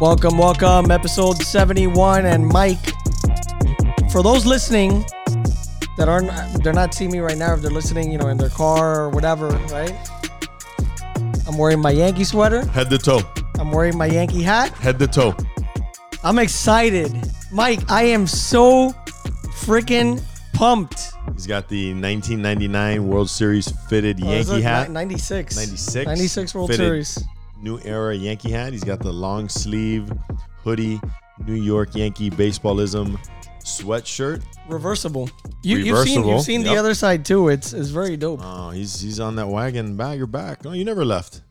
Welcome, welcome, episode 71. And Mike, for those listening that aren't, they're not seeing me right now, if they're listening, you know, in their car or whatever, right? I'm wearing my Yankee sweater. Head to toe. I'm wearing my Yankee hat. Head to toe. I'm excited. Mike, I am so freaking pumped. He's got the 1999 World Series fitted Oh, Yankee hat. 96. 96? 96 World. Series. New era Yankee hat. He's got the long sleeve hoodie, New York Yankee baseballism sweatshirt. Reversible. You, You've seen, Reversible, you've seen the other side too. It's, it's very dope. Oh, he's he's on that wagon. Back, you're back. No, you never left.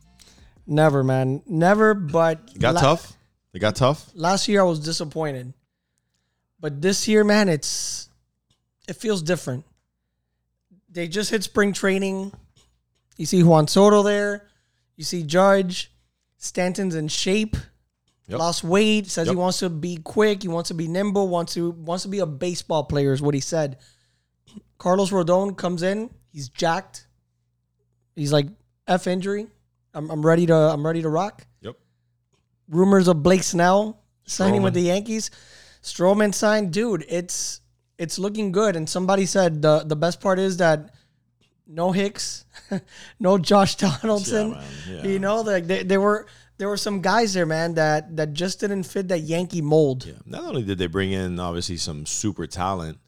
Never, man. Never, but. Got la- tough. They got tough. last year I was disappointed. But this year, man, it's it feels different. They just hit spring training. You see Juan Soto there. You see Judge. Stanton's in shape. Yep. Lost weight. Says he wants to be quick. He wants to be nimble. Wants to wants to be a baseball player. Is what he said. Carlos Rodon comes in. He's jacked. He's like f injury. I'm, I'm ready to I'm ready to rock Yep. rumors of Blake Snell signing with the Yankees. Stroman signed, dude. It's it's looking good. And somebody said the the best part is that no Hicks, no Josh Donaldson. man. Yeah. You know, like they, there were there were some guys there, man, that that just didn't fit that Yankee mold. Yeah. Not only did they bring in obviously some super talent,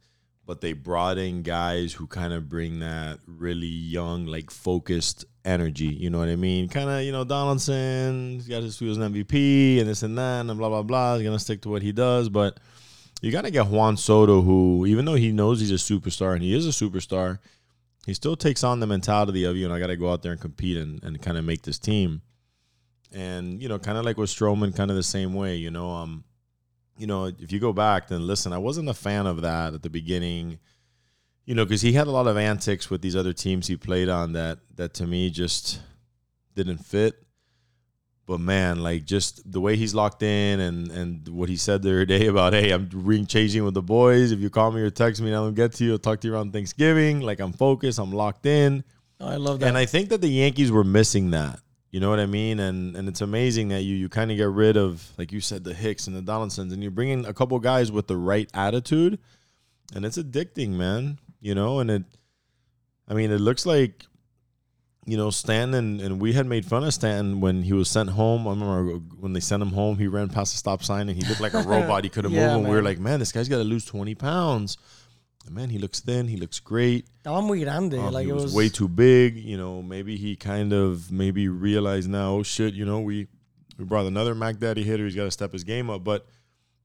but they brought in guys who kind of bring that really young, like focused energy. You know what I mean? Kind of, you know, Donaldson, he's got his he was an MVP and this and that and blah blah blah. He's gonna stick to what he does, but you gotta get Juan Soto, who even though he knows he's a superstar and he is a superstar, he still takes on the mentality of you know I gotta go out there and compete and, and kind of make this team. And you know, kind of like with Stroman, kind of the same way. You know, um, you know, if you go back, then listen, I wasn't a fan of that at the beginning, you know, because he had a lot of antics with these other teams he played on that that to me just didn't fit. But man, like just the way he's locked in and and what he said the other day about, hey, I'm ring changing with the boys. If you call me or text me, and I don't get to you. I'll talk to you around Thanksgiving. Like I'm focused, I'm locked in. Oh, I love that. And I think that the Yankees were missing that. You know what I mean? And and it's amazing that you you kind of get rid of, like you said, the Hicks and the Donaldsons, and you bring in a couple guys with the right attitude, and it's addicting, man. You know, and it, I mean, it looks like, you know, Stanton and, and we had made fun of Stanton when he was sent home. I remember when they sent him home, he ran past the stop sign and he looked like a robot. He couldn't Yeah, move, and we were like, man, this guy's got to lose twenty pounds. Man, he looks thin. He looks great. Estaba muy grande. Um, like he it was, was way too big. You know, maybe he kind of maybe realized now, oh shit, you know, we we brought another Mac Daddy hitter. He's got to step his game up. But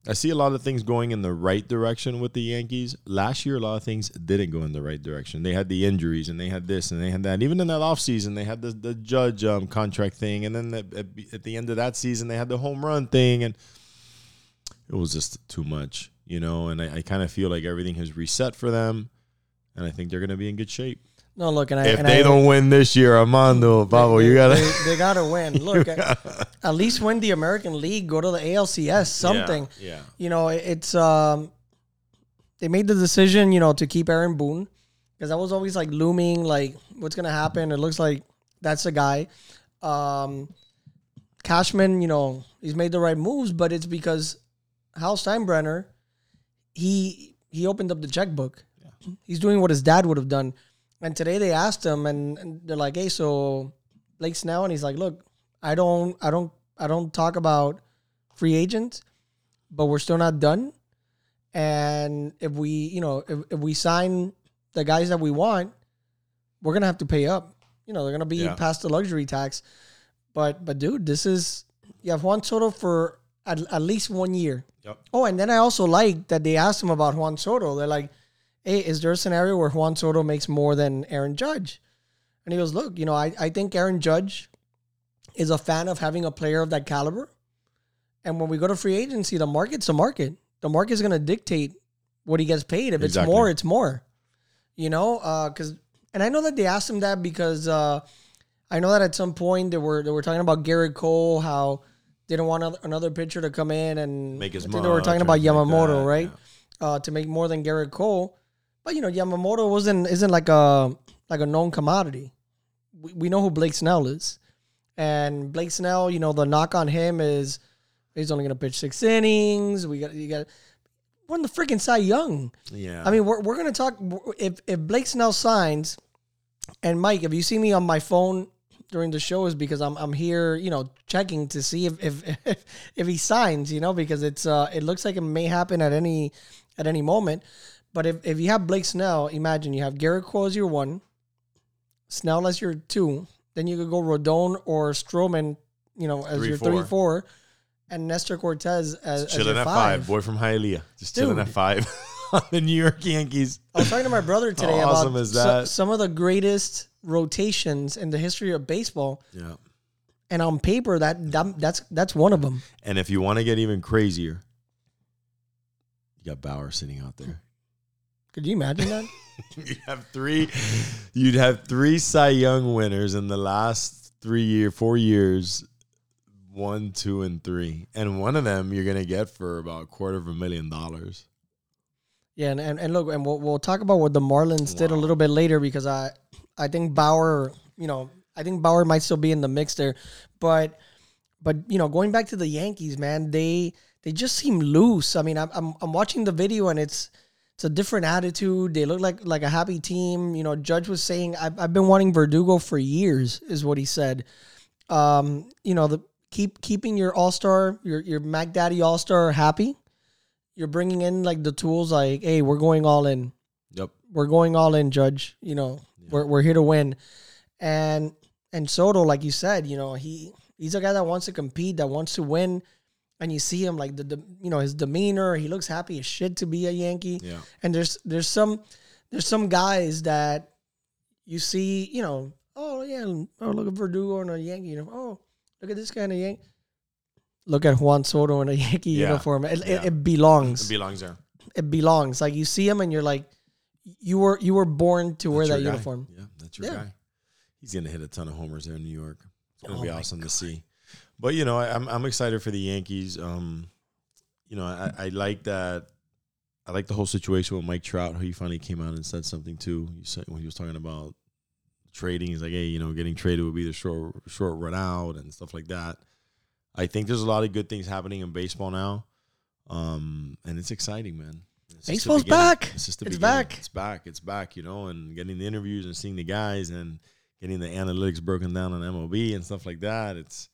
I see a lot of things going in the right direction with the Yankees. Last year, a lot of things didn't go in the right direction. They had the injuries and they had this and they had that. Even in that offseason, they had the, the judge um, contract thing. And then at, at the end of that season, they had the home run thing. And it was just too much, you know. And I, I kind of feel like everything has reset for them. And I think they're going to be in good shape. no look. And I If and they I, don't win this year, Armando, Pablo, you gotta. They, they gotta win. Look, at, at least win the American League. Go to the ALCS. Something. Yeah. you know, it's um, they made the decision, you know, to keep Aaron Boone because that was always like looming, like what's gonna happen. It looks like that's the guy. Um, Cashman, you know, he's made the right moves, but it's because Hal Steinbrenner, he he opened up the checkbook. He's doing what his dad would have done. And today they asked him, and, and they're like, "Hey, so Blake Snell," and he's like, "Look, I don't, I don't, I don't talk about free agents, but we're still not done. And if we, you know, if, if we sign the guys that we want, we're gonna have to pay up. You know, they're gonna be Yeah. past the luxury tax. But but dude, this is you have Juan Soto for at, at least one year. Yep. Oh, and then I also like that they asked him about Juan Soto. They're like, "Hey, is there a scenario where Juan Soto makes more than Aaron Judge?" And he goes, "Look, you know, I, I think Aaron Judge is a fan of having a player of that caliber. And when we go to free agency, the market's a market. The market's going to dictate what he gets paid. If Exactly. it's more, it's more. You know, because and I know that they asked him that because uh, I know that at some point they were they were talking about Gerrit Cole how they don't want another, another pitcher to come in and Make his I think they were talking about Yamamoto, that, right? Uh, to make more than Gerrit Cole, but you know Yamamoto wasn't isn't like a like a known commodity. We, we know who Blake Snell is, and Blake Snell, you know the knock on him is he's only going to pitch six innings. We got you got won the freaking Cy Young. Yeah. I mean, we're, we're gonna talk if if Blake Snell signs, and Mike, if you see me on my phone during the show, is because I'm I'm here, you know, checking to see if if if, if he signs, you know, because it's uh it looks like it may happen at any at any moment. But if, if you have Blake Snell, imagine you have Gerrit Cole as your one, Snell as your two, then you could go Rodon or Stroman, you know, as Three, your four. three four, and Nestor Cortes as, as chilling your at five. Boy from Hialeah. Just chilling Dude. at five on the New York Yankees. I was talking to my brother today How awesome about is that? some of the greatest rotations in the history of baseball, Yeah. and on paper, that, that that's that's one of them. And if you want to get even crazier, you got Bauer sitting out there. Could you imagine that? you'd have three you'd have three Cy Young winners in the last three year four years. One, two, and three. And one of them you're gonna get for about a quarter of a million dollars. Yeah, and, and, and look, and we'll, we'll talk about what the Marlins did a little bit later because I I think Bauer, you know, I think Bauer might still be in the mix there, but but you know, going back to the Yankees, man, they they just seem loose. I mean, I'm I'm, I'm watching the video and it's it's a different attitude. They look like like a happy team. You know, Judge was saying I've, I've been wanting Verdugo for years, is what he said. Um, you know, the keep keeping your all star, your your Mac Daddy all star happy. You're bringing in like the tools, like hey, we're going all in Yep. we're going all in, Judge. You know, we're we're here to win. And and Soto, like you said, you know, he he's a guy that wants to compete, that wants to win. And you see him like the, the you know his demeanor. He looks happy as shit to be a Yankee. Yeah. And there's there's some there's some guys that you see, you know, oh yeah, oh look at Verdugo and a Yankee. You know, oh look at this guy in a Yankee. Look at Juan Soto in a Yankee Yeah. uniform. It, Yeah. it, it belongs It belongs there. it belongs. Like you see him and you're like, you were you were born to wear that guy. uniform. Yeah, that's your Yeah. guy. He's gonna hit a ton of homers there in New York. It's gonna Oh be awesome to see. But you know, I, I'm I'm excited for the Yankees. Um, you know, I, I like that. I like the whole situation with Mike Trout. How he finally came out and said something too. He said when he was talking about trading, he's like, "Hey, you know, getting traded would be the short short run out and stuff like that." I think there's a lot of good things happening in baseball now, um, and it's exciting, man. It's Baseball's back. It's It's beginning. back. It's back. It's back. You know, and getting the interviews and seeing the guys and getting the analytics broken down on MLB and stuff like that. It's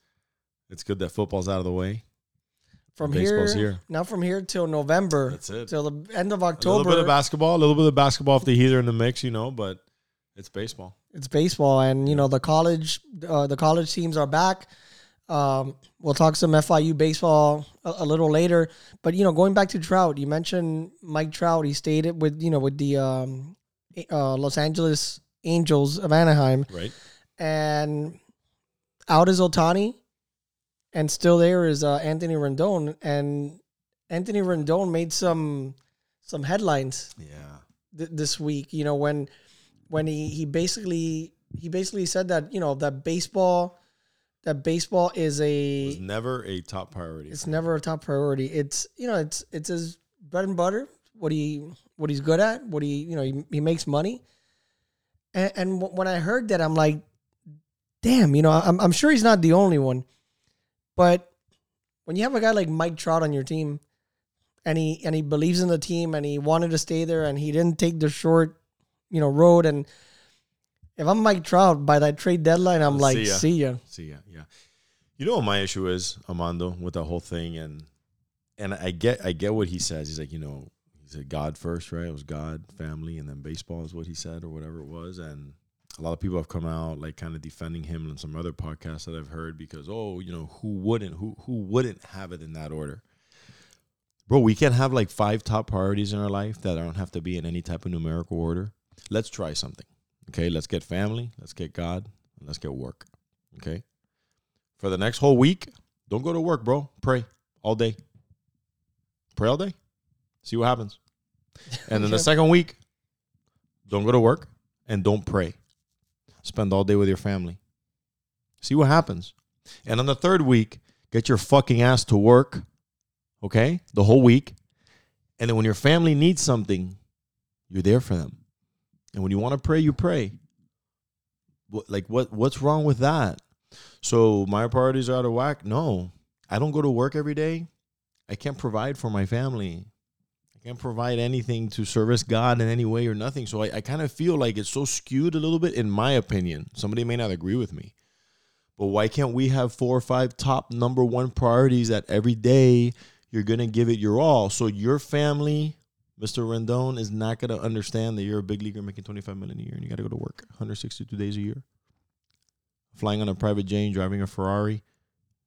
it's good that football's out of the way. From here, Baseball's here. now from here till November, That's it. till the end of October. A little bit of basketball, a little bit of basketball if the Heat are in the mix, you know, but it's baseball. it's baseball, and you know the college, uh, the college teams are back. Um, we'll talk some FIU baseball a, a little later, but you know, going back to Trout, you mentioned Mike Trout. He stayed with you know with the um, uh, Los Angeles Angels of Anaheim. Right? and out is Ohtani, and still there is uh, Anthony Rendon, and Anthony Rendon made some some headlines Yeah. th- this week. You know when when he he basically he basically said that you know that baseball that baseball is was a never a top priority. it's never a top priority. It's you know it's it's his bread and butter. What he what he's good at. What he you know he, he makes money. And, and when I heard that, I'm like, damn. You know, I'm I'm sure he's not the only one, but when you have a guy like Mike Trout on your team, and he and he believes in the team and he wanted to stay there and he didn't take the short, you know, road and. If I'm Mike Trout by that trade deadline, I'm like, see ya. see ya. See, yeah, yeah. You know what my issue is, Armando, with the whole thing, and and I get I get what he says. He's like, you know, he said God first, right? It was God, family, and then baseball is what he said, or whatever it was. And a lot of people have come out like kind of defending him and some other podcasts that I've heard because, oh, you know, who wouldn't who who wouldn't have it in that order? Bro, we can have like five top priorities in our life that don't have to be in any type of numerical order. Let's try something. Okay, let's get family, let's get God, and let's get work. Okay. For the next whole week, don't go to work, bro. Pray all day. Pray all day. See what happens. And then the second week, don't go to work and don't pray. Spend all day with your family. See what happens. And on the third week, get your fucking ass to work, okay? The whole week. And then when your family needs something, you're there for them. And when you want to pray, you pray. What, like what what's wrong with that? So my priorities are out of whack? No. I don't go to work every day. I can't provide for my family. I can't provide anything to service God in any way or nothing. So I, I kind of feel like it's so skewed a little bit, in my opinion. Somebody may not agree with me. But why can't we have four or five top number one priorities that every day you're going to give it your all? So your family, Mr. Rendon, is not going to understand that you're a big leaguer making 25 million a year and you got to go to work 162 days a year. Flying on a private jet, driving a Ferrari.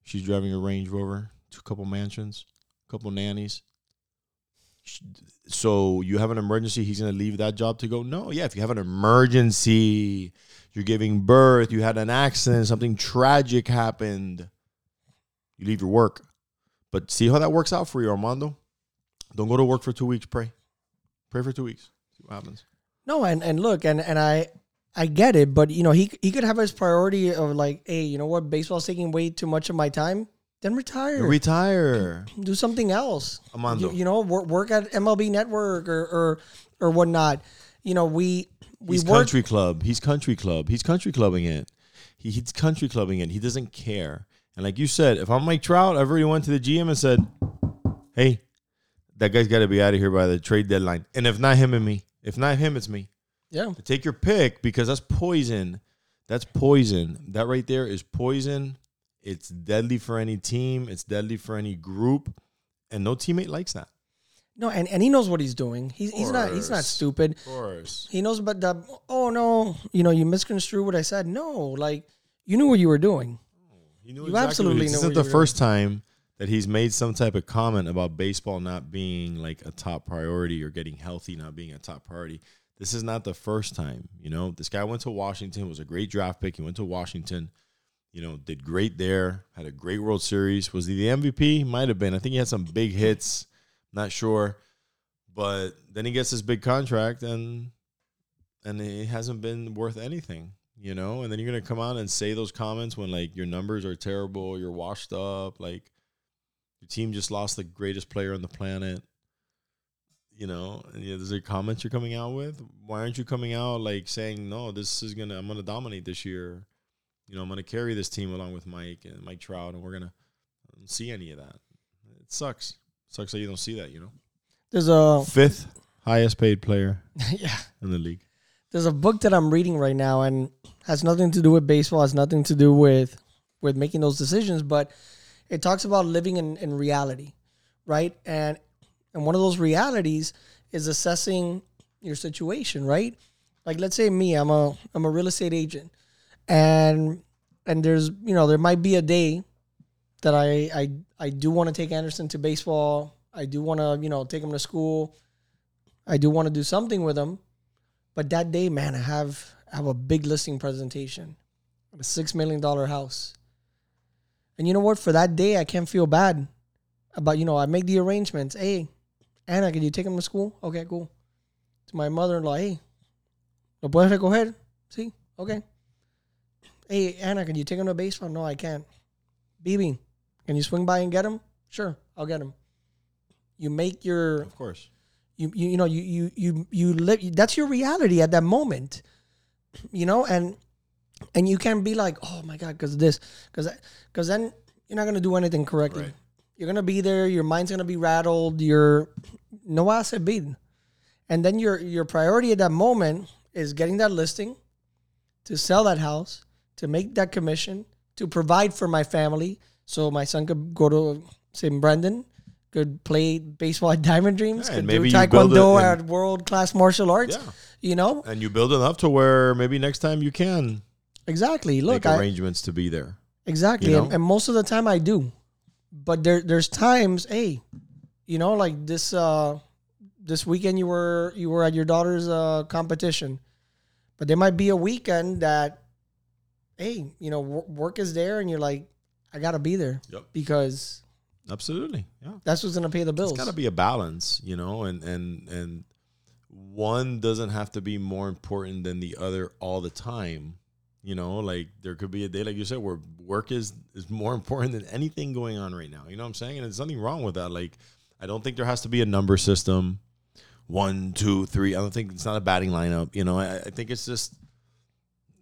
She's driving a Range Rover, two couple mansions, a couple nannies. So you have an emergency, he's gonna leave that job to go. No, yeah, if you have an emergency, you're giving birth, you had an accident, something tragic happened, you leave your work. But see how that works out for you, Armando. Don't go to work for two weeks. Pray, pray for two weeks. See what happens. No, and and look, and and I I get it, but you know he he could have his priority of like, hey, you know what, baseball's taking way too much of my time. Then retire, Retire, do something else. Armando. You, you know, work, work at MLB Network or or or whatnot. You know, we we He's work. country club. He's country club. He's country clubbing it. He, he's country clubbing it. He doesn't care. And like you said, if I'm Mike Trout, I've already went to the GM and said, "Hey, that guy's got to be out of here by the trade deadline." And if not him and me, if not him, it's me. Yeah, Take your pick because that's poison. That's poison. That right there is poison. It's deadly for any team. It's deadly for any group, and no teammate likes that. no, and, and he knows what he's doing. He's he's not he's not stupid. Of course. He knows about the. Oh no, you know you misconstrued what I said. No, like you knew what you were doing. He knew You exactly absolutely knew what know This isn't the you're doing. first time that he's made some type of comment about baseball not being like a top priority or getting healthy not being a top priority. This is not the first time. You know, this guy went to Washington, was a great draft pick. He went to Washington, you know, did great there, had a great World Series. Was he the MVP? Might have been. I think he had some big hits. Not sure. But then he gets this big contract and and it hasn't been worth anything, you know. And then you're gonna come out and say those comments when like your numbers are terrible, you're washed up, like your team just lost the greatest player on the planet. You know, and yeah, those are comments you're coming out with. Why aren't you coming out like saying no? This is gonna I'm gonna dominate this year. You know, I'm gonna carry this team along with Mike and Mike Trout, and we're gonna I don't see any of that. It sucks. sucks that you don't see that. You know, There's a fifth highest paid player yeah. in the league. There's a book that I'm reading right now, and has nothing to do with baseball. Has nothing to do with with making those decisions, but it talks about living in, in reality, right? And and one of those realities is assessing your situation, right? Like let's say me, I'm a I'm a real estate agent, and and there's you know there might be a day that I I I do want to take Anderson to baseball. I do want to you know take him to school. I do want to do something with him, but that day, man, I have I have a big listing presentation, a six million dollar house. And you know what? For that day, I can't feel bad about you know I make the arrangements. Hey, Anna, can you take him to school? Okay, cool. To my mother-in-law, hey, lo puedes recoger? Sí, okay. Hey, Anna, can you take him to baseball? No, I can't. BB, can you swing by and get him? Sure, I'll get him. You make your Of course. you you, you know you you you you live that's your reality at that moment you know and and you can't be like oh my god because this because because then you're not going to do anything correctly Right. you're going to be there your mind's going to be rattled you're no hace bien and then your your priority at that moment is getting that listing to sell that house to make that commission to provide for my family so my son could go to St. Brendan could play baseball at Diamond Dreams Yeah, could do taekwondo at world class martial arts Yeah. you know And you build enough to where maybe next time you can exactly look make I, arrangements to be there. Exactly, You and, know? and most of the time I do, but there there's times, hey, you know, like this uh this weekend you were you were at your daughter's uh competition, but there might be a weekend that, hey, you know, wor- work is there, and you're like, I gotta be there Yep. because Absolutely. Yeah. that's what's gonna pay the bills. It's got to be a balance, you know, and and and one doesn't have to be more important than the other all the time. You know, like there could be a day, like you said, where work is is more important than anything going on right now. You know what I'm saying? And there's nothing wrong with that. Like, I don't think there has to be a number system. One, two, three. I don't think it's not a batting lineup. You know, I, I think it's just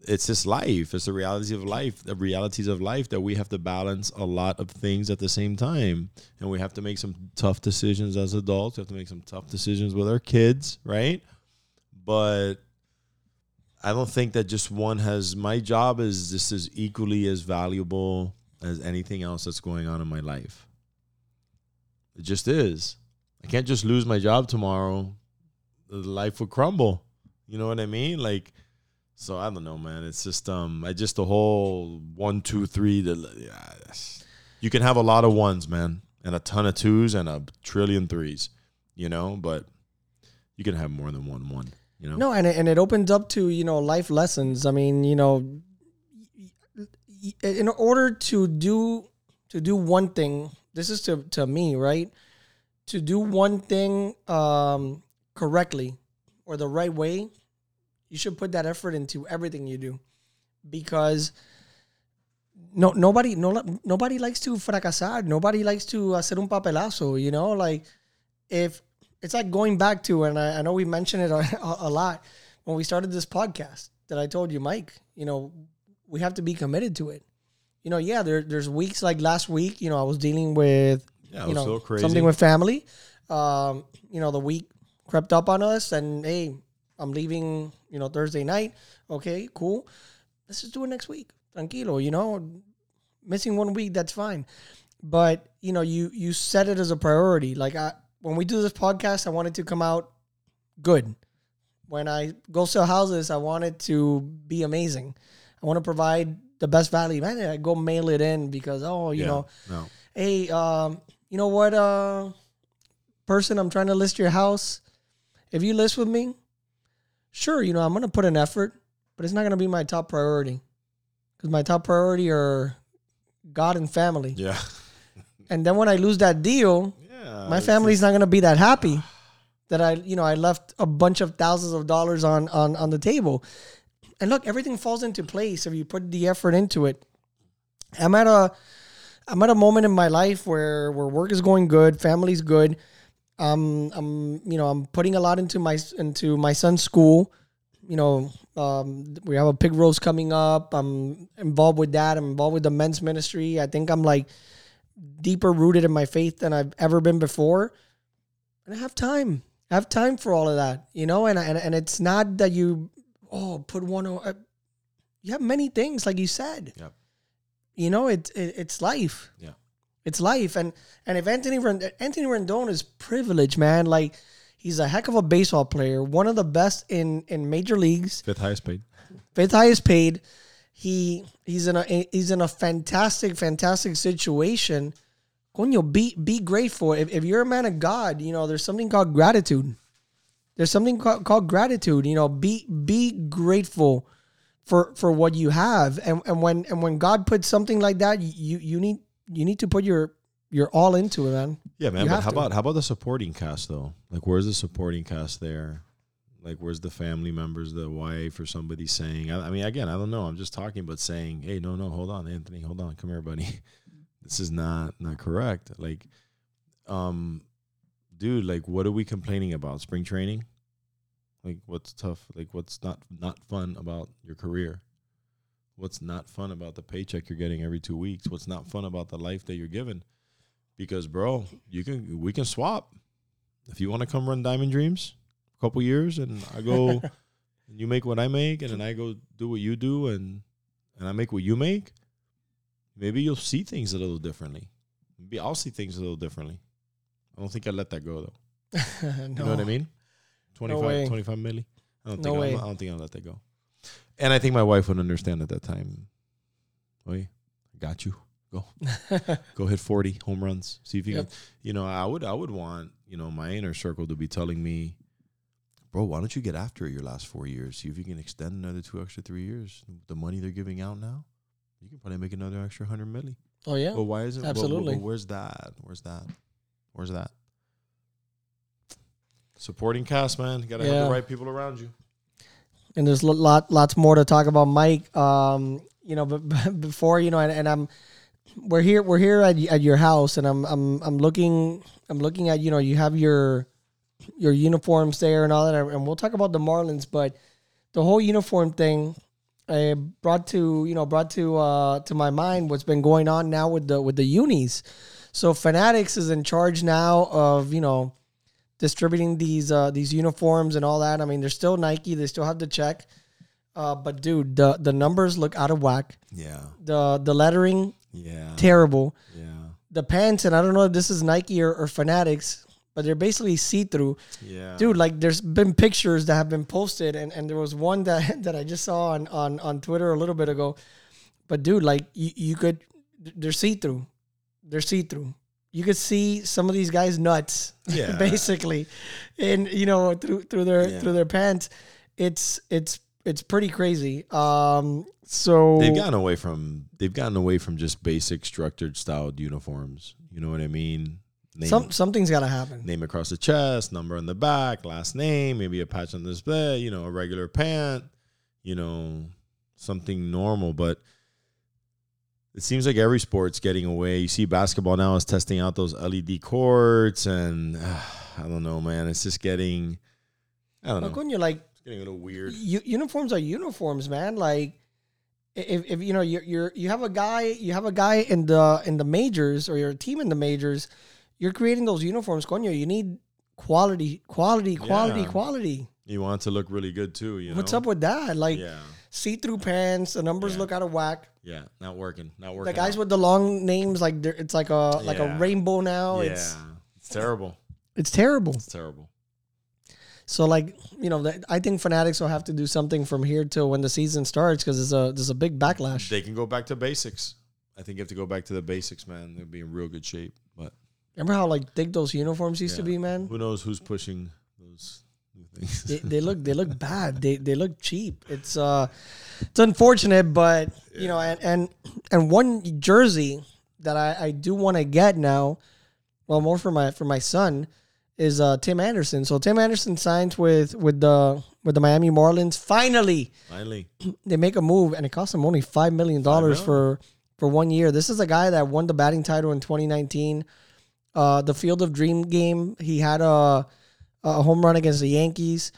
it's just life. It's the realities of life, the realities of life that we have to balance a lot of things at the same time. And we have to make some tough decisions as adults. We have to make some tough decisions with our kids, right? But I don't think that just one has my job is just as equally as valuable as anything else that's going on in my life. It just is. I can't just lose my job tomorrow. The life would crumble. You know what I mean? Like so I don't know, man. It's just um I just the whole one, two, three, the yeah, you can have a lot of ones, man, and a ton of twos and a trillion threes, you know, but you can have more than one one. You know? No, and it, and it opens up to you know life lessons. I mean, you know, in order to do to do one thing, this is to to me, right? To do one thing um, correctly or the right way, you should put that effort into everything you do, because no nobody no nobody likes to fracasar. Nobody likes to hacer un papelazo. You know, like if it's like going back to, and I, I know we mentioned it a, a, lot when we started this podcast that I told you, Mike, you know, we have to be committed to it. You know, yeah, there, there's weeks like last week, you know, I was dealing with, Yeah, you know, something with family. Um, you know, the week crept up on us and hey, I'm leaving, you know, Thursday night. Okay, cool. Let's just do it next week. Tranquilo, you know, missing one week, that's fine. But, you know, you you set it as a priority. Like I when we do this podcast, I want it to come out good. When I go sell houses, I want it to be amazing. I want to provide the best value. Man, I go mail it in because oh, you Yeah, know, no. hey, um, you know what, uh, person, I'm trying to list your house. If you list with me, sure, you know, I'm gonna put an effort, but it's not gonna be my top priority because my top priority are God and family. Yeah. And then when I lose that deal, Yeah. my family's not gonna be that happy that I, you know, I left a bunch of thousands of dollars on on on the table. And look, everything falls into place if you put the effort into it. I'm at a I'm at a moment in my life where where work is going good, family's good. Um, I'm you know I'm putting a lot into my into my son's school. You know, um, we have a pig roast coming up. I'm involved with that. I'm involved with the men's ministry. I think I'm like deeper rooted in my faith than I've ever been before. And I have time. I have time for all of that, you know. And and and it's not that you oh put one. uh, You have many things, like you said. Yep. You know, it, it it's life. Yeah. It's life, and and if Anthony Rend- Anthony Rendon is privileged, man. Like he's a heck of a baseball player, one of the best in in major leagues fifth highest paid. fifth highest paid. He he's in a he's in a fantastic fantastic situation. Coño, be be grateful. If, if you're a man of God, you know there's something called gratitude. There's something called, called gratitude. You know, be be grateful for for what you have. And and when and when God puts something like that, you you need you need to put your your all into it, man. Yeah, man. You But how to. about how about the supporting cast though? Like, where's the supporting cast there? Like, where's the family members, the wife, or somebody saying? I, I mean, again, I don't know. I'm just talking, but saying, "Hey, no, no, hold on, Anthony, hold on, come here, buddy. this is not not correct." Like, um, dude, like, what are we complaining about? Spring training? Like, what's tough? Like, what's not not fun about your career? What's not fun about the paycheck you're getting every two weeks? What's not fun about the life that you're given? because bro, you can we can swap. If you want to come run Diamond Dreams couple years and I go and you make what I make and then I go do what you do and and I make what you make, maybe you'll see things a little differently. Maybe I'll see things a little differently. I don't think I'd let that go though. You know what I mean? 25, way. 25 milli. I don't No think way. I'll, I don't think I'll let that go. And I think my wife would understand at that time. Wait, I got you. Go go hit 40 home runs see if you Yep. can you know i would i would want you know my inner circle to be telling me bro why don't you get after it your last four years see if you can extend another two extra three years the money they're giving out now you can probably make another extra 100 milli oh yeah. well why isn't well, well, absolutely. well, where's that where's that where's that Supporting cast, man. You Got to have the right people around you. and there's a lot lots more to talk about Mike. Um, you know, but, but before you know, and, and I'm we're here we're here at at your house, and I'm I'm I'm looking I'm looking at you know you have your your uniforms there and all that, and we'll talk about the Marlins, but the whole uniform thing. I brought to you know brought to uh, to my mind what's been going on now with the with the unis. So Fanatics is in charge now of you know distributing these uh, these uniforms and all that. I mean, they're still Nike. They still have the check. Uh, but dude, the the numbers look out of whack. Yeah. The the lettering Yeah. terrible. Yeah. The pants, and I don't know if this is Nike or, or Fanatics, but they're basically see through. Yeah. Dude, like there's been pictures that have been posted, and, and there was one that that I just saw on, on on Twitter a little bit ago. But dude, like you, you could, they're see through, they're see through. You could see some of these guys' nuts, Yeah. basically, and you know through through their Yeah. through their pants. It's it's it's pretty crazy. Um, so They've gotten away from they've gotten away from just basic structured styled uniforms. You know what I mean? Name, some something's got to happen. name across the chest, number on the back, last name, maybe a patch on the display, you know, a regular pant, you know, something normal. But it seems like every sport's getting away. You see basketball now is testing out those LED courts and uh, I don't know, man. It's just getting I don't know. Like It's getting a little weird. U- uniforms are uniforms, man. Like if, if you know you're, you're you have a guy you have a guy in the in the majors or your team in the majors, you're creating those uniforms. Coño, you need quality, quality, quality, Yeah. quality. You want it to look really good too, you know. What's up with that? Like Yeah. see through pants, the numbers Yeah. look out of whack. Yeah, not working. Not working. The guys out. with the long names, like they're- it's like a like a rainbow now. yeah, It's it's terrible. it's terrible. It's terrible. So like you know, I think Fanatics will have to do something from here till when the season starts because there's a there's a big backlash. They can go back to basics. I think you have to go back to the basics, man. They'll be in real good shape. Remember how like thick those uniforms used to be, man? who knows who's pushing those new things? They, they look they look bad. They they look cheap. It's uh it's unfortunate, but you know, and and and one jersey that I I do want to get now, well, more for my for my son is uh Tim Anderson. So Tim Anderson signs with with the with the Miami Marlins. Finally, Finally, they make a move, and it cost them only five million dollars for for one year. This is a guy that won the batting title in 2019. Uh, the Field of Dream game, he had a a home run against the Yankees.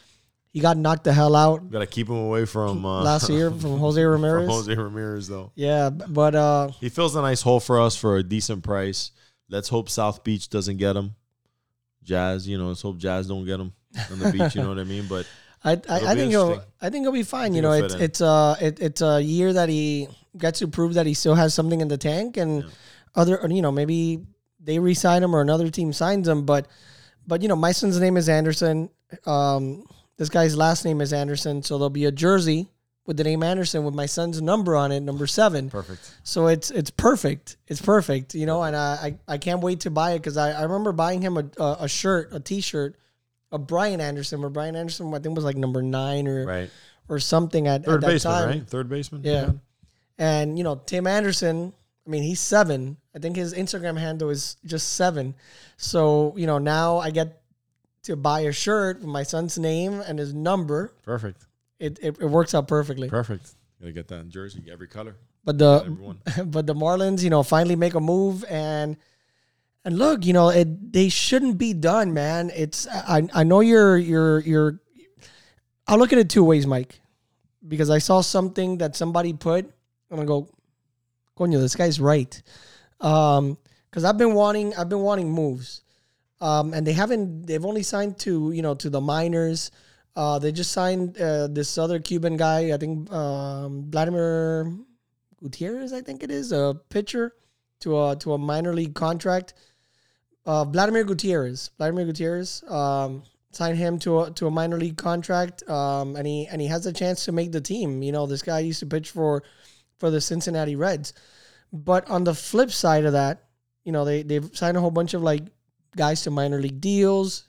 He got knocked the hell out got to keep him away from uh, last year from Jose from Ramirez. Jose Ramirez, though. Yeah, but uh, He fills a nice hole for us for a decent price. Let's hope South Beach doesn't get him. Jazz, you know, let's hope Jazz don't get him on the beach. You know what I mean? But I I, I think he'll. I think he'll be fine. You know, it's in. it's uh it, it's a year that he gets to prove that he still has something in the tank, and Yeah. other you know maybe they re-sign him or another team signs him, but but you know my son's name is Anderson. Um, this guy's last name is Anderson, so there'll be a jersey with the name Anderson with my son's number on it, number seven. perfect. So it's it's perfect. It's perfect, you know, and I I, I can't wait to buy it because I, I remember buying him a, a a shirt, a T-shirt, of Brian Anderson, where Brian Anderson I think was like number nine or Right. or something at, Third at that baseman, time. right? Third baseman. Yeah. And you know Tim Anderson, I mean he's seven. I think his Instagram handle is just seven. So you know now I get to buy a shirt with my son's name and his number. Perfect. It it, it works out perfectly. Perfect. Gotta get that jersey, every color, But the but the Marlins, you know, finally make a move and and look, you know, it they shouldn't be done, man. It's I I know you're you're you're I'll look at it two ways, Mike. Because I saw something that somebody put and I go, Coño, this guy's right. Um because I've been wanting I've been wanting moves. Um and they haven't they've only signed to, you know, to the minors. Uh they just signed uh, this other Cuban guy, I think um Vladimir Gutierrez, I think it is, a pitcher to a to a minor league contract. Uh, Vladimir Gutierrez, Vladimir Gutierrez, um, signed him to a to a minor league contract, um, and he and he has a chance to make the team. You know, this guy used to pitch for for the Cincinnati Reds. But on the flip side of that, you know, they they've signed a whole bunch of like guys to minor league deals.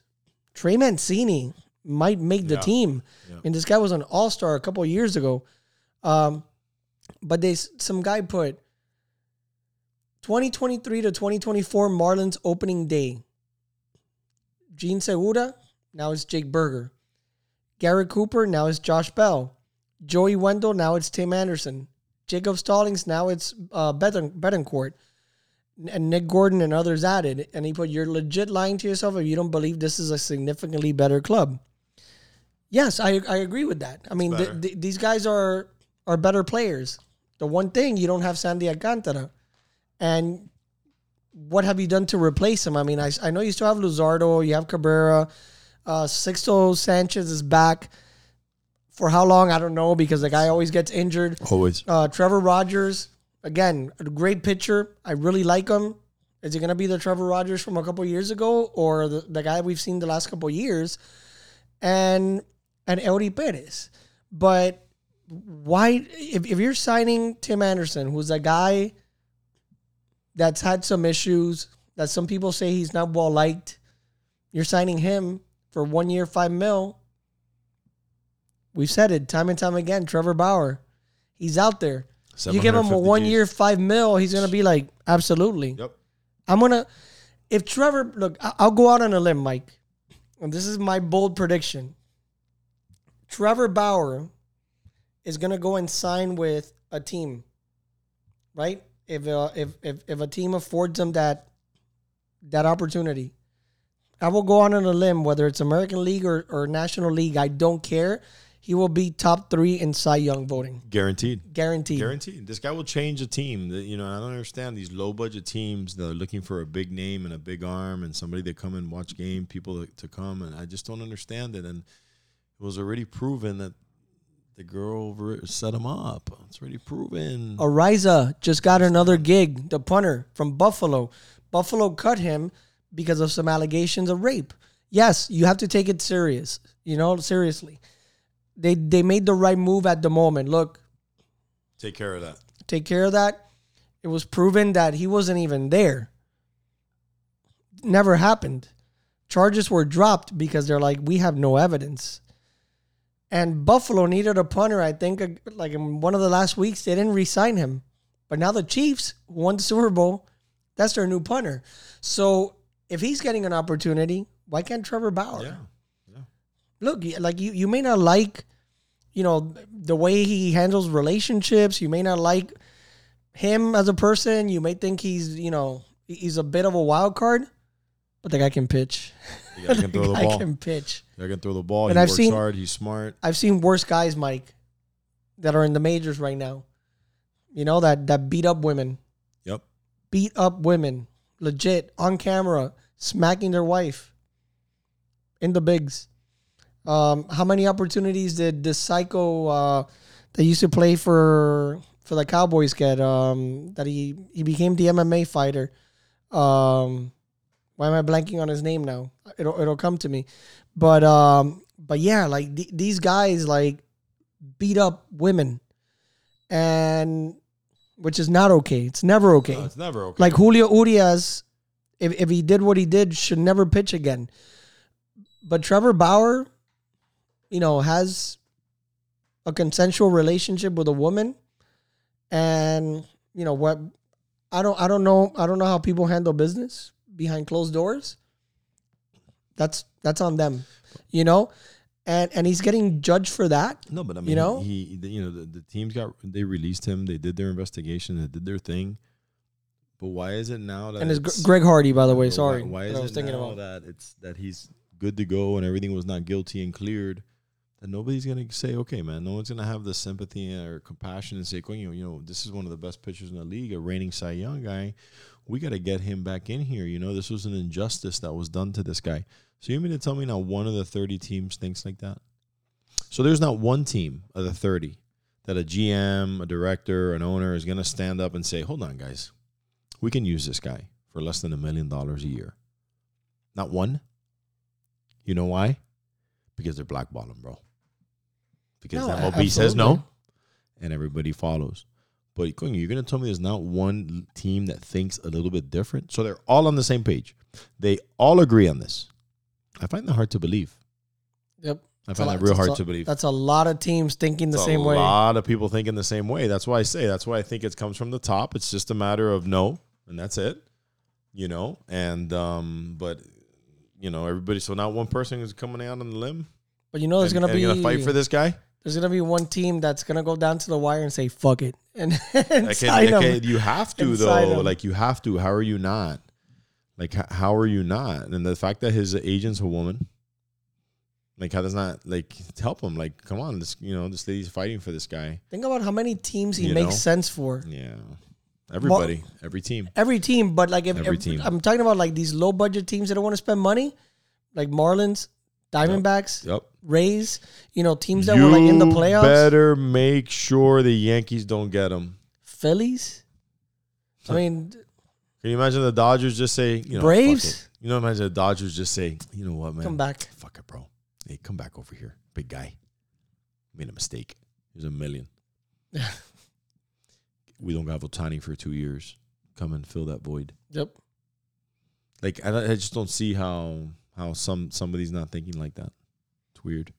Trey Mancini might make the Yeah. team. Yeah. I mean, this guy was an all star a couple of years ago. Um, but they some guy put 2023 to 2024 Marlins opening day. Jean Segura, now it's Jake Burger. Garrett Cooper, now it's Josh Bell. Joey Wendle, now it's Tim Anderson. Jacob Stallings, now it's uh, Bethancourt. And Nick Gordon and others added. And he put, You're legit lying to yourself if you don't believe this is a significantly better club. Yes, I, I agree with that. I mean, th- th- these guys are are better players. The one thing, you don't have Sandy Alcantara. And what have you done to replace him? I mean, I, I know you still have Luzardo, you have Cabrera, uh, Sixto Sanchez is back. For how long? I don't know because the guy always gets injured. Always. Uh, Trevor Rogers, again, a great pitcher. I really like him. Is he going to be the Trevor Rogers from a couple years ago or the, the guy we've seen the last couple years? And and Eury Perez. But why, if, if you're signing Tim Anderson, who's a guy that's had some issues, that some people say he's not well liked, you're signing him for one year, five mil. We've said it time and time again. Trevor Bauer, he's out there. You give him a one Gs. year, five mil, he's gonna be like, absolutely. Yep. I'm gonna. If Trevor, look, I'll go out on a limb, Mike, and this is my bold prediction. Trevor Bauer is gonna go and sign with a team, right? If uh, if if if a team affords him that that opportunity, I will go out on a limb, whether it's American League or, or National League. I don't care. He will be top three in Cy Young voting, Guaranteed. guaranteed. Guaranteed. This guy will change a team. You know, I don't understand these low budget teams that are looking for a big name and a big arm and somebody that come and watch game, people to, to come, and I just don't understand it. And it was already proven that the girl over set him up. It's already proven. Araiza just got another gig, the punter from Buffalo. Buffalo cut him because of some allegations of rape. Yes, you have to take it serious, you know, seriously. They they made the right move at the moment. Look, Take care of that. take care of that. It was proven that he wasn't even there. Never happened. Charges were dropped because they're like, we have no evidence. And Buffalo needed a punter. I think, like in one of the last weeks, they didn't re-sign him. But now the Chiefs won the Super Bowl. That's their new punter. So if he's getting an opportunity, why can't Trevor Bauer? Yeah. Look, like you, you may not like, you know, the way he handles relationships. You may not like him as a person. You may think he's, you know, he's a bit of a wild card, but the guy can pitch. The guy can throw the guy ball. can pitch. The guy can throw the ball. And he I've works seen- hard. He's smart. I've seen worse guys, Mike, that are in the majors right now. You know that that beat up women, Yep. beat up women, legit on camera, smacking their wife in the bigs. Um, how many opportunities did this psycho uh, that used to play for for the Cowboys get? Um, that he he became the MMA fighter. Um, why am I blanking on his name now? It'll it'll come to me. But um, but yeah, like th- these guys like beat up women, and which is not okay. It's never okay. No, it's never okay. Like Julio Urias, if, if he did what he did, should never pitch again. But Trevor Bauer, you know, has a consensual relationship with a woman, and you know what? I don't. I don't know. I don't know how people handle business behind closed doors. That's that's on them, you know, and and he's getting judged for that. No, but I mean, You know? he, he the- you know, the, the teams got they released him. They did their investigation. They did their thing. But why is it now that And it's it's- Greg Hardy, by the way. Sorry, Why, why is I was it thinking now about. that it's that he's good to go and everything was not guilty and cleared? That nobody's gonna say, okay, man. No one's gonna have the sympathy or compassion and say, "Coño, you know, this is one of the best pitchers in the league, a reigning Cy Young guy. We got to get him back in here. You know, this was an injustice that was done to this guy. So you mean to tell me now one of the thirty teams thinks like that? So there's not one team of the 30 that a GM, a director, an owner is to stand up and say, hold on, guys, we can use this guy for less than a million dollars a year. Not one. You know why? Because they're blackballing, bro. Because No, MLB says no and everybody follows. But you're going to tell me there's not one team that thinks a little bit different? So they're all on the same page. They all agree on this. I find that hard to believe. Yep. I find that real hard a- to believe. That's a lot of teams thinking the It's same a way. A lot of people thinking the same way. That's why I say that's why I think it comes from the top. It's just a matter of no, and that's it. You know, and um, but you know everybody. So not one person is coming out on the limb. But you know, there's gonna be gonna fight for this guy. There's gonna be one team that's gonna go down to the wire and say "fuck it" and, and Okay, sign him. you have to Inside though. Like you have to. How are you not? Like how are you not? And the fact that his agent's a woman, like how does not like help him? Like come on, this you know this lady's fighting for this guy. Think about how many teams he You makes know? sense for. Yeah, everybody, every team. Every team, but like if, Every if- team. I'm talking about like these low budget teams that don't want to spend money, like Marlins, Diamondbacks, Yep. Rays. You know, teams that were like in the playoffs. Better make sure the Yankees don't get them. Phillies. I mean, Can you imagine the Dodgers just say, you know, Braves? You know, imagine the Dodgers just say, you know what, man, come back. Fuck it, bro. Hey, come back over here, big guy. Made a mistake. Here's a million. we don't have Ohtani for two years. Come and fill that void. Yep. Like I, I just don't see how how some somebody's not thinking like that. It's weird.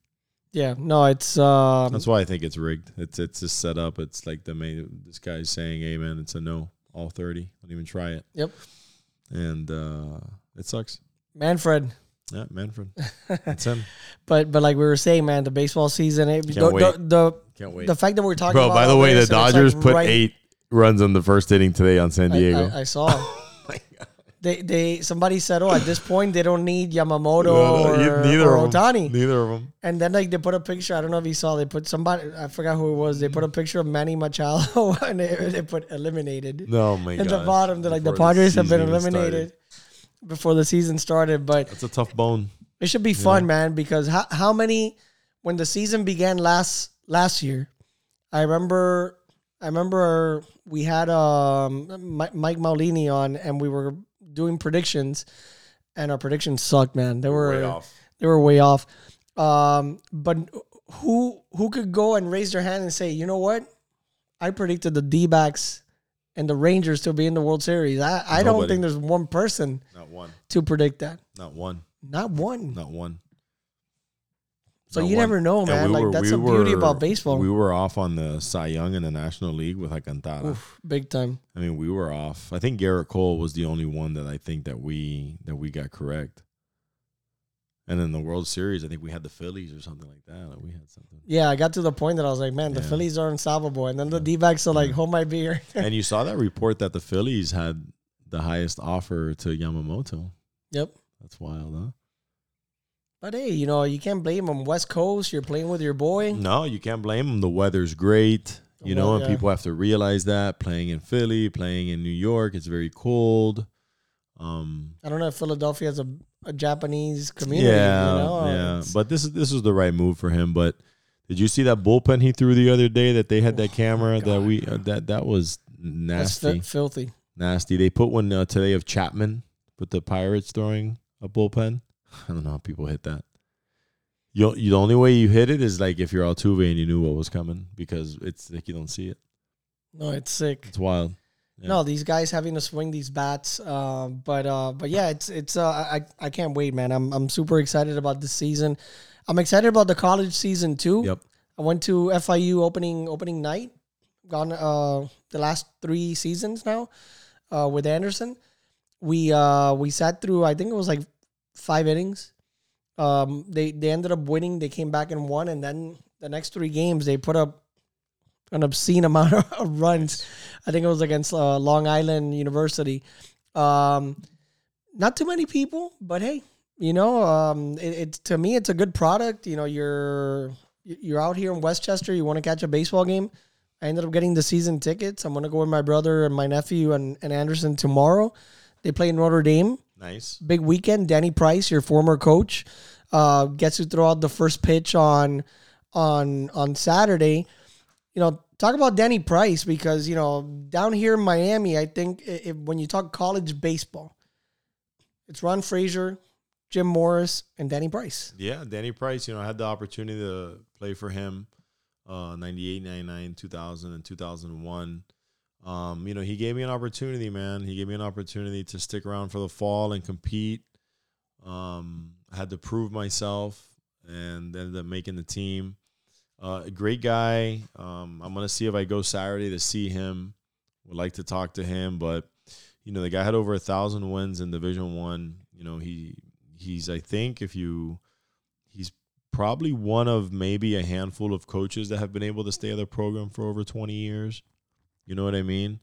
Yeah. No, it's um, That's why I think it's rigged. It's it's just set up. It's like the main. This guy's saying, "Hey, man, it's a no. All thirty. Don't even try it." Yep. And uh it sucks. Manfred. Yeah, Manfred. That's him. But but like we were saying, man, the baseball season. It, the, wait. the, the Can't wait. the fact that we're talking Bro, about by the way, the this, and it's, like, Dodgers put right- eight runs on the first inning today on San I- Diego. I, I saw. They they somebody said, oh, at this point they don't need Yamamoto No, or, neither or. Ohtani. Neither of them. And then like they put a picture. I don't know if you saw. They put somebody. I forgot who it was. They put a picture of Manny Machado and they, they put eliminated. No, my god. At the bottom, they're like the Padres have been eliminated before the season started. But it's a tough bone. it should be fun, man. Because how how many when the season began last last year, I remember I remember we had um Mike Maulini on and we were doing predictions, and our predictions sucked, man. They were Way off. they were way off. Um, but who who could go and raise their hand and say, you know what, I predicted the D backs and the Rangers to be in the World Series. I, I don't think there's one person Not one. to predict that. Not one. Not one. Not one. So you one. never know, man. we like were- that's we the beauty were- about baseball. We were off on the Cy Young in the National League with Alcantara. Oof, big time. I mean, we were off. I think Gerrit Cole was the only one that I think that we that we got correct. And in the World Series, I think we had the Phillies or something like that. Like we had something. Yeah, I got to the point that I was like, man, the Yeah. Phillies are unstoppable, and then the D backs are like, hold my beer. and you saw that report that the Phillies had the highest offer to Yamamoto. yep. That's wild, huh? But hey, you know, you can't blame them. West Coast, you're playing with your boy. No, you can't blame them. The weather's great. You The know, and yeah. people have to realize that playing in Philly, playing in New York, it's very cold. Um, I don't know if Philadelphia has a, a Japanese community. yeah, you know? yeah. It's- But this is this was the right move for him. But did you see that bullpen he threw the other day? That they had that camera that we uh, that that was nasty, fi- filthy. nasty. They put one uh, today of Chapman with the Pirates throwing a bullpen. I don't know how people hit that. You, you the only way you hit it is like if you're Altuve and you knew what was coming because it's like you don't see it. No, it's sick. It's wild. Yeah. No, these guys having to swing these bats. Uh, but uh, but yeah, it's it's uh, I I can't wait, man. I'm I'm super excited about this season. I'm excited about the college season too. Yep. I went to FIU opening opening night. Gone uh the last three seasons now, uh with Anderson. We uh we sat through I think it was like five innings. Um they they ended up winning. They came back and won, and then the next three games they put up an obscene amount of runs. I think it was against uh, Long Island University. Um, not too many people, but hey, you know, um, it, it's to me, it's a good product. You know, you're you're out here in Westchester. You want to catch a baseball game. I ended up getting the season tickets. I'm gonna go with my brother and my nephew and, and Anderson tomorrow. They play in Notre Dame. Nice. Big weekend. Danny Price, your former coach, uh, gets to throw out the first pitch on on on Saturday. You know, talk about Danny Price because you know down here in Miami, I think if, when you talk college baseball, it's Ron Fraser, Jim Morris, and Danny Price. Yeah, Danny Price, you know, I had the opportunity to play for him uh 98, 99, 2000 and 2001. Um, you know, he gave me an opportunity, man. He gave me an opportunity to stick around for the fall and compete. Um, I had to prove myself and ended up making the team. Uh, a great guy. Um, I'm gonna see if I go Saturday to see him. Would like to talk to him, but you know, the guy had over a thousand wins in Division One. You know, he he's I think if you he's probably one of maybe a handful of coaches that have been able to stay at the program for over 20 years. You know what I mean?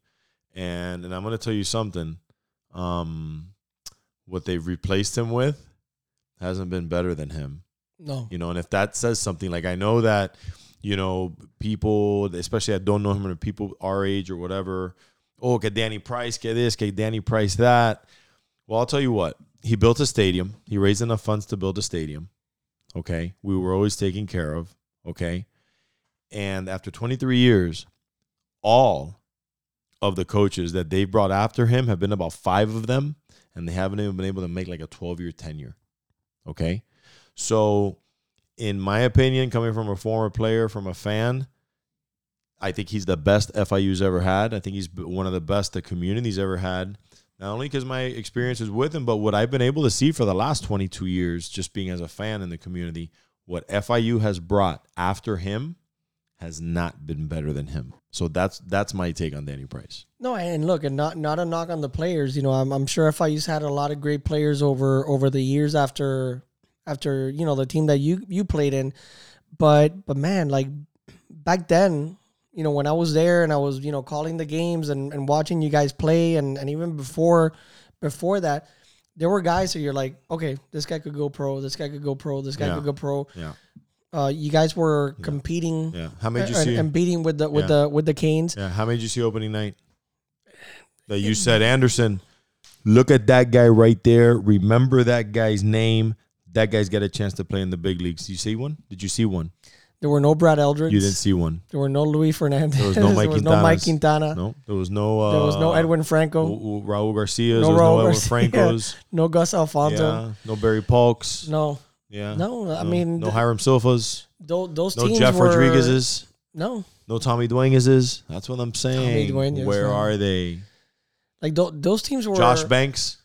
And and I'm going to tell you something. Um what they've replaced him with hasn't been better than him. No. You know, and if that says something like I know that you know, people, especially I don't know him or people our age or whatever, oh, get Danny Price, get this, get Danny Price that. Well, I'll tell you what. He built a stadium. He raised enough funds to build a stadium. Okay. We were always taken care of. Okay. And after 23 years, all of the coaches that they've brought after him have been about five of them, and they haven't even been able to make like a 12 year tenure. Okay. So, in my opinion, coming from a former player, from a fan, I think he's the best FIU's ever had. I think he's one of the best the community's ever had. Not only because my experiences with him, but what I've been able to see for the last 22 years, just being as a fan in the community, what FIU has brought after him has not been better than him. So that's that's my take on Danny Price. No, and look, and not not a knock on the players. You know, I'm, I'm sure FIU's had a lot of great players over over the years after after you know the team that you you played in, but but man, like back then, you know, when I was there and I was, you know, calling the games and, and watching you guys play and, and even before before that, there were guys who you're like, okay, this guy could go pro, this guy could go pro, this guy Yeah. could go pro. Yeah. Uh, you guys were competing Yeah. How many did you and, see? and beating with the with Yeah. the with the Canes. Yeah. How many did you see opening night? That you said, Anderson, look at that guy right there. Remember that guy's name. That guy's got a chance to play in the big leagues. Did you see one? Did you see one? There were no Brad Eldred. You didn't see one. There were no Luis Fernandez. There was no Mike there was no Mike Quintana. No, there was no. Uh, There was no Edwin Franco. Raul Garcia's. No there was Raul no Edwin Garcia. Franco's. No Gus Alfonso. Yeah. No Barry Polks. No, Yeah. no. I mean, no Hiram Silvas. tho- those No teams Jeff were, Rodriguez's. No, No Tommy Dueñas's. That's what I'm saying. Where are they? like tho- those teams were. Josh Banks.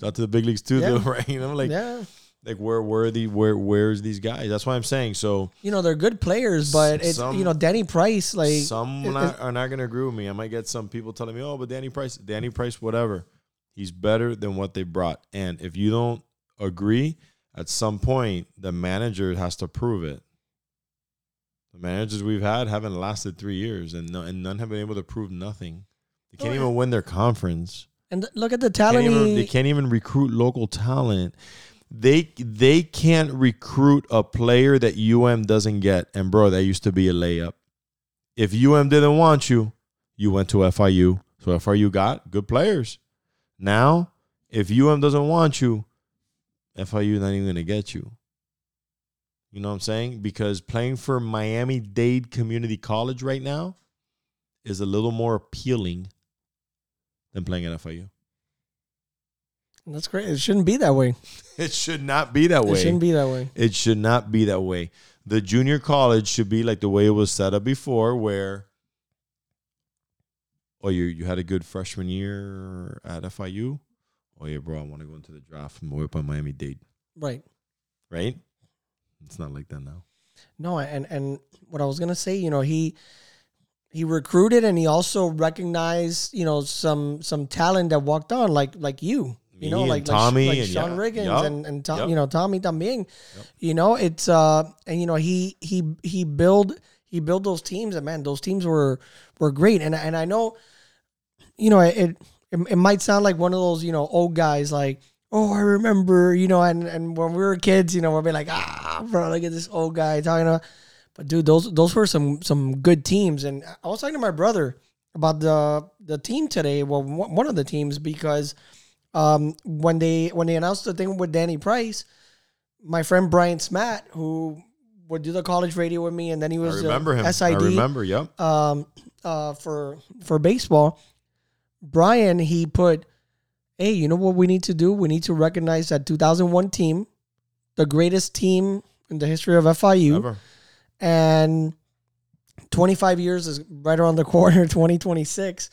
Got to the big leagues too, Yeah. though, right? You know, like, yeah, like where, are the, where, where's these guys? That's why I'm saying. So you know they're good players, but it's Some- you know Danny Price. Like some it- not, are not going to agree with me. I might get some people telling me, "Oh, but Danny Price, Danny Price, whatever. He's better than what they brought." And if you don't agree, at some point the manager has to prove it. The managers we've had haven't lasted three years, and no, and none have been able to prove nothing. They can't Oh, even win their conference. and th- look at the Can't talent. even- they can't even recruit local talent. They they can't recruit a player that UM doesn't get. And bro, that used to be a layup. If UM didn't want you, you went to FIU. So FIU got good players. Now, if UM doesn't want you, FIU not even gonna get you. You know what I'm saying? Because playing for Miami Dade Community College right now is a little more appealing than playing at FIU. That's great. It shouldn't be that way. It should not be that way. It shouldn't be that way. It should not be that way. The junior college should be like the way it was set up before, where oh you you had a good freshman year at FIU. Oh yeah, bro, I want to go into the draft from way up on Miami Dade. Right. Right? It's not like that now. No, and and what I was gonna say, you know, he he recruited and he also recognized, you know, some some talent that walked on, like like you. Me You know, like Tommy like, like and Sean yeah, Riggins yup, and and Tom, yup. you know Tommy también. Yup. You know, it's uh and you know he he he build he built those teams and man, those teams were were great. And and I know, you know, it it, it might sound like one of those you know old guys like. Oh, I remember, you know, and, and when we were kids, you know, we'd be like, ah, bro, look at this old guy talking about. But dude, those those were some some good teams, and I was talking to my brother about the the team today. Well, one one of the teams because um, when they when they announced the thing with Danny Price, my friend Brian Smat, who would do the college radio with me, and then he I was remember uh, him. SID I remember, yep. um, uh, for for baseball. Brian, he put, hey, you know what we need to do? We need to recognize that 2001 team, the greatest team in the history of FIU, Ever. and 25 years is right around the corner, 2026.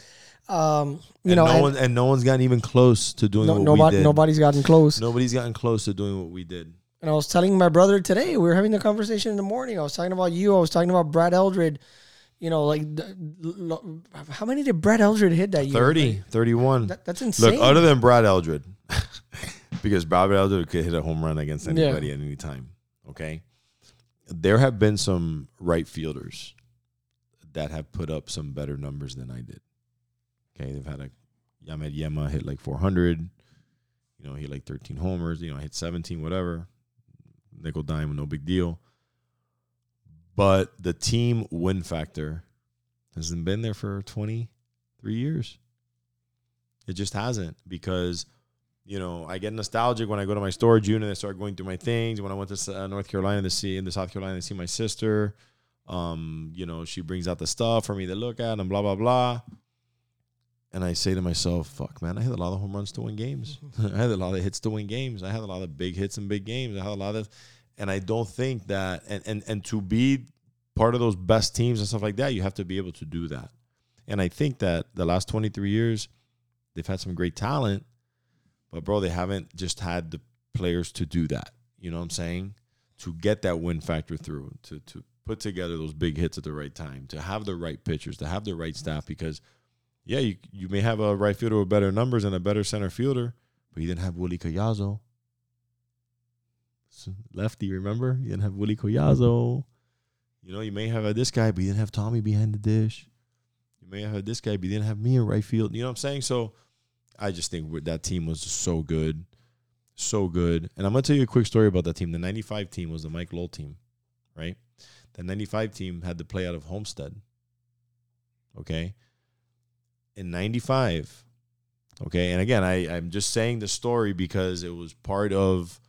Um, you and know, no and one and no one's gotten even close to doing no, what nobody, we did. nobody's gotten close. Nobody's gotten close to doing what we did. And I was telling my brother today, we were having the conversation in the morning. I was talking about you. I was talking about Brad Eldred. You know, like, how many did Brad Eldred hit that year? 30, 31. That, that's insane. Look, other than Brad Eldred, because Bobby Aldo could hit a home run against anybody at any time. Okay. There have been some right fielders that have put up some better numbers than I did. Okay. They've had a Yamed Yema hit like 400. You know, he had like 13 homers. You know, hit 17, whatever. Nickel dime, no big deal. But the team win factor hasn't been there for 23 years. It just hasn't because you know, I get nostalgic when I go to my storage unit. I start going through my things. When I went to uh, North Carolina to see in the South Carolina to see my sister, um, you know, she brings out the stuff for me to look at and blah blah blah. And I say to myself, "Fuck, man! I had a lot of home runs to win games. I had a lot of hits to win games. I had a lot of big hits and big games. I had a lot of, and I don't think that, and and and to be part of those best teams and stuff like that, you have to be able to do that. And I think that the last twenty three years, they've had some great talent but bro, they haven't just had the players to do that. You know what I'm saying? To get that win factor through, to to put together those big hits at the right time, to have the right pitchers, to have the right staff. Because yeah, you you may have a right fielder with better numbers and a better center fielder, but you didn't have Willie Collazo. Lefty, remember? You didn't have Willie Collazo. You know, you may have had this guy, but you didn't have Tommy behind the dish. You may have had this guy, but you didn't have me in right field. You know what I'm saying? So I just think that team was so good, so good. And I'm gonna tell you a quick story about that team. The '95 team was the Mike Lowell team, right? The '95 team had to play out of Homestead. Okay. In '95, okay, and again, I I'm just saying the story because it was part of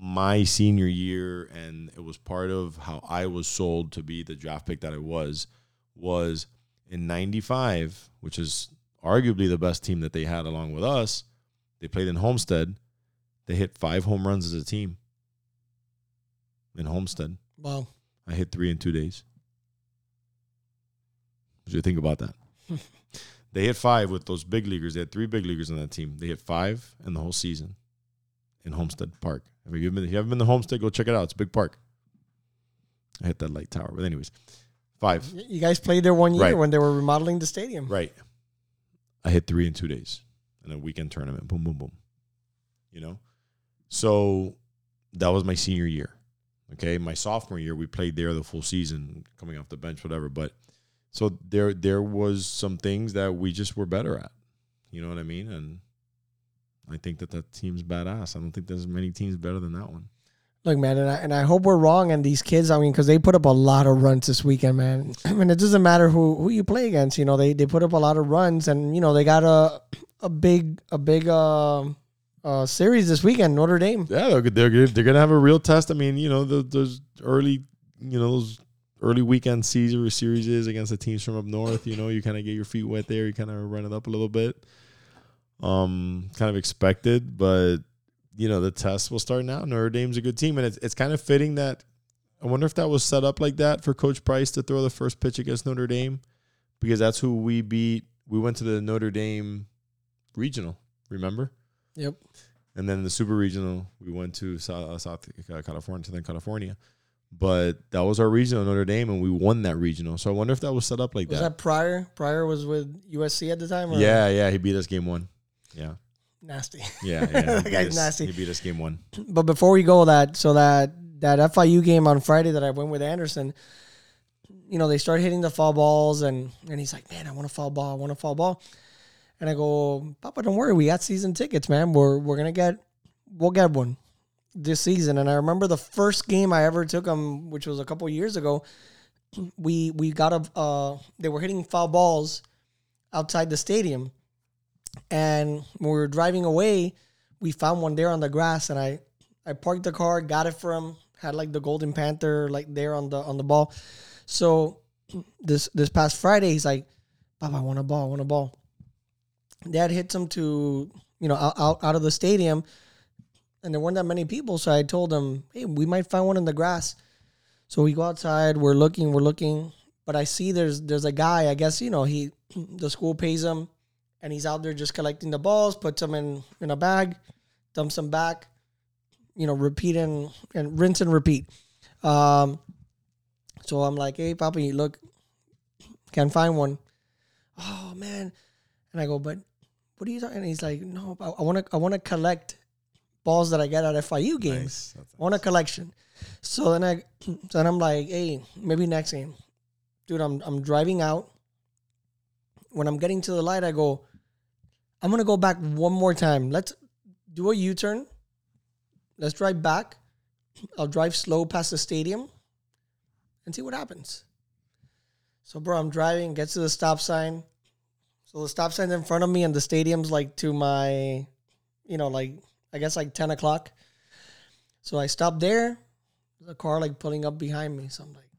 my senior year and it was part of how I was sold to be the draft pick that I was was in 95 which is arguably the best team that they had along with us. They played in Homestead. They hit five home runs as a team in Homestead. Wow. I hit three in two days. What do you think about that? they hit five with those big leaguers. They had three big leaguers on that team. They hit five in the whole season in Homestead Park. If you, been, if you haven't been to Homestead, go check it out. It's a big park. I hit that light tower. But anyways, five. You guys played there one year Right. when they were remodeling the stadium. Right. I hit three in two days in a weekend tournament. Boom, boom, boom. You know? So that was my senior year. Okay. My sophomore year, we played there the full season, coming off the bench, whatever. But so there there was some things that we just were better at. You know what I mean? And I think that that team's badass. I don't think there's many teams better than that one. Look, man, and I, and I hope we're wrong. And these kids, I mean, because they put up a lot of runs this weekend, man. I mean, it doesn't matter who who you play against. You know, they they put up a lot of runs, and you know they got a a big a big uh, uh series this weekend, Notre Dame. Yeah, they're they're good. they're gonna have a real test. I mean, you know, the, those early, you know, those early weekend Caesar series is against the teams from up north. You know, you kind of get your feet wet there. You kind of run it up a little bit. Um, kind of expected, but you know, the test will start now. Notre Dame's a good team, and it's it's kind of fitting that. I wonder if that was set up like that for Coach Price to throw the first pitch against Notre Dame, because that's who we beat. We went to the Notre Dame regional. Remember? Yep. And then the super regional, we went to South, South California, Southern California. But that was our regional, Notre Dame, and we won that regional. So I wonder if that was set up like Was that. Was that Prior? Prior was with USC at the time. Or Yeah, yeah, he beat us game one. Yeah, Nasty. yeah, yeah. That he, beat guy's us, nasty. he beat us game one. But before we go, that so that that FIU game on Friday that I went with Anderson, you know, they start hitting the foul balls, and and he's like, "Man, I want a foul ball. I want a foul ball." And I go, "Papa, don't worry. We got season tickets, man. We're we're gonna get we'll get one this season." And I remember the first game I ever took him, which was a couple years ago. We we got a uh, they were hitting foul balls outside the stadium, and when we were driving away, we found one there on the grass, and I I parked the car, got it from had like the Golden Panther like there on the on the ball. So this this past Friday, he's like, "Bob, I want a ball, I want a ball." Dad hits him to you know out, out out of the stadium, and there weren't that many people. So I told him, "Hey, we might find one in the grass." So we go outside. We're looking. We're looking. But I see there's there's a guy. I guess you know he the school pays him, and he's out there just collecting the balls, puts them in in a bag, dumps them back. You know, repeat and and rinse and repeat. Um, so I'm like, hey, Papa, look, can't find one. Oh man, and I go, but what are you talking? And he's like, no, I want to I want to collect balls that I get at FIU games. Nice. That's- I want a collection. So then I, so then I'm like, hey, maybe next game, dude. I'm I'm driving out. When I'm getting to the light, I go, I'm gonna go back one more time. Let's do a U-turn. Let's drive back. I'll drive slow past the stadium, and see what happens. So, bro, I'm driving, gets to the stop sign. So the stop sign's in front of me, and the stadium's like to my, you know, like I guess like ten o'clock. So I stop there. A car like pulling up behind me. So I'm like,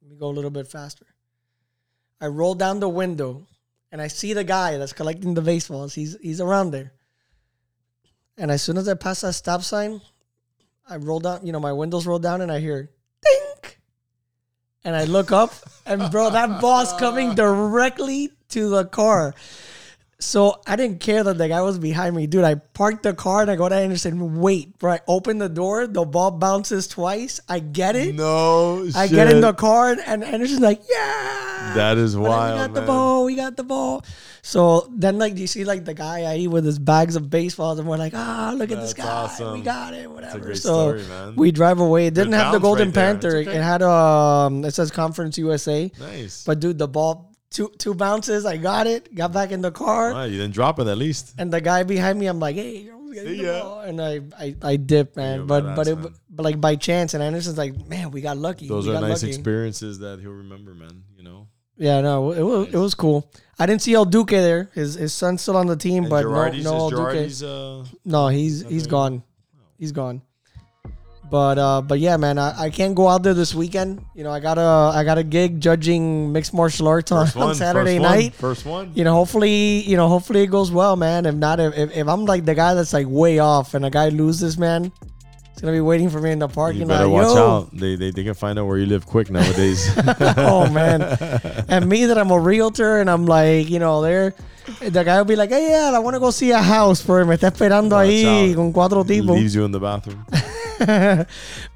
let me go a little bit faster. I roll down the window and I see the guy that's collecting the baseballs. He's he's around there. And as soon as I pass that stop sign, I roll down, you know, my windows roll down and I hear dink. And I look up and bro, that ball's coming directly to the car. So I didn't care that the guy was behind me, dude. I parked the car and I go to Anderson. Wait, bro. I open the door. The ball bounces twice. I get it. No, I get in the car and Anderson's like, yeah. That is But wild, We got the ball. We got the ball. So then, like, you see, like the guy I eat with his bags of baseballs, and we're like, ah, look at this guy. awesome. We got it. Whatever. so story, man. we drive away. It didn't have the Golden right. Panther. Okay. It had um. It says Conference USA. Nice. But dude, the ball two two bounces. I got it. Got back in the car. You didn't drop it at least. And the guy behind me, I'm like, hey, See ya. and I, I, I dipped, man. You're but but it, man. but like by chance, and Anderson's like, man, we got lucky. Those we are nice lucky. experiences that he'll remember, man. You know. Yeah, no, it was it was cool. I didn't see El Duque there. His his son's still on the team, And but no, Girardi's, no El is Duque. Uh, No, he's he's gone. He's gone. But uh, but yeah, man, I, I can't go out there this weekend. You know, I got a I got a gig judging mixed martial arts on, first on Saturday first one, night. First one. You know, hopefully, you know, hopefully it goes well, man. If not, if, if, if I'm like the guy that's like way off and a guy loses, man, it's gonna be waiting for me in the parking lot. You lot. better watch Yo! out. They, they they can find out where you live quick nowadays. oh man. And me that I'm a realtor and I'm like, you know, there the guy will be like, Hey yeah, I wanna go see a house for me está esperando Watch ahí out. con cuatro tipos. Leaves you in the bathroom.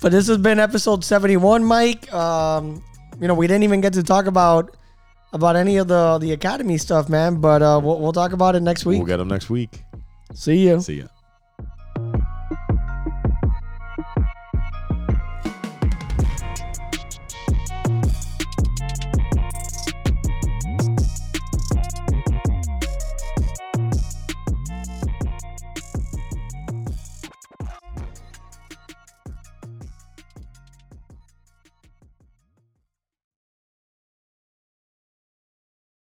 but this has been episode 71, Mike. Um, you know, we didn't even get to talk about about any of the the academy stuff, man. But uh, we'll, we'll talk about it next week. We'll get them next week. See you. See ya.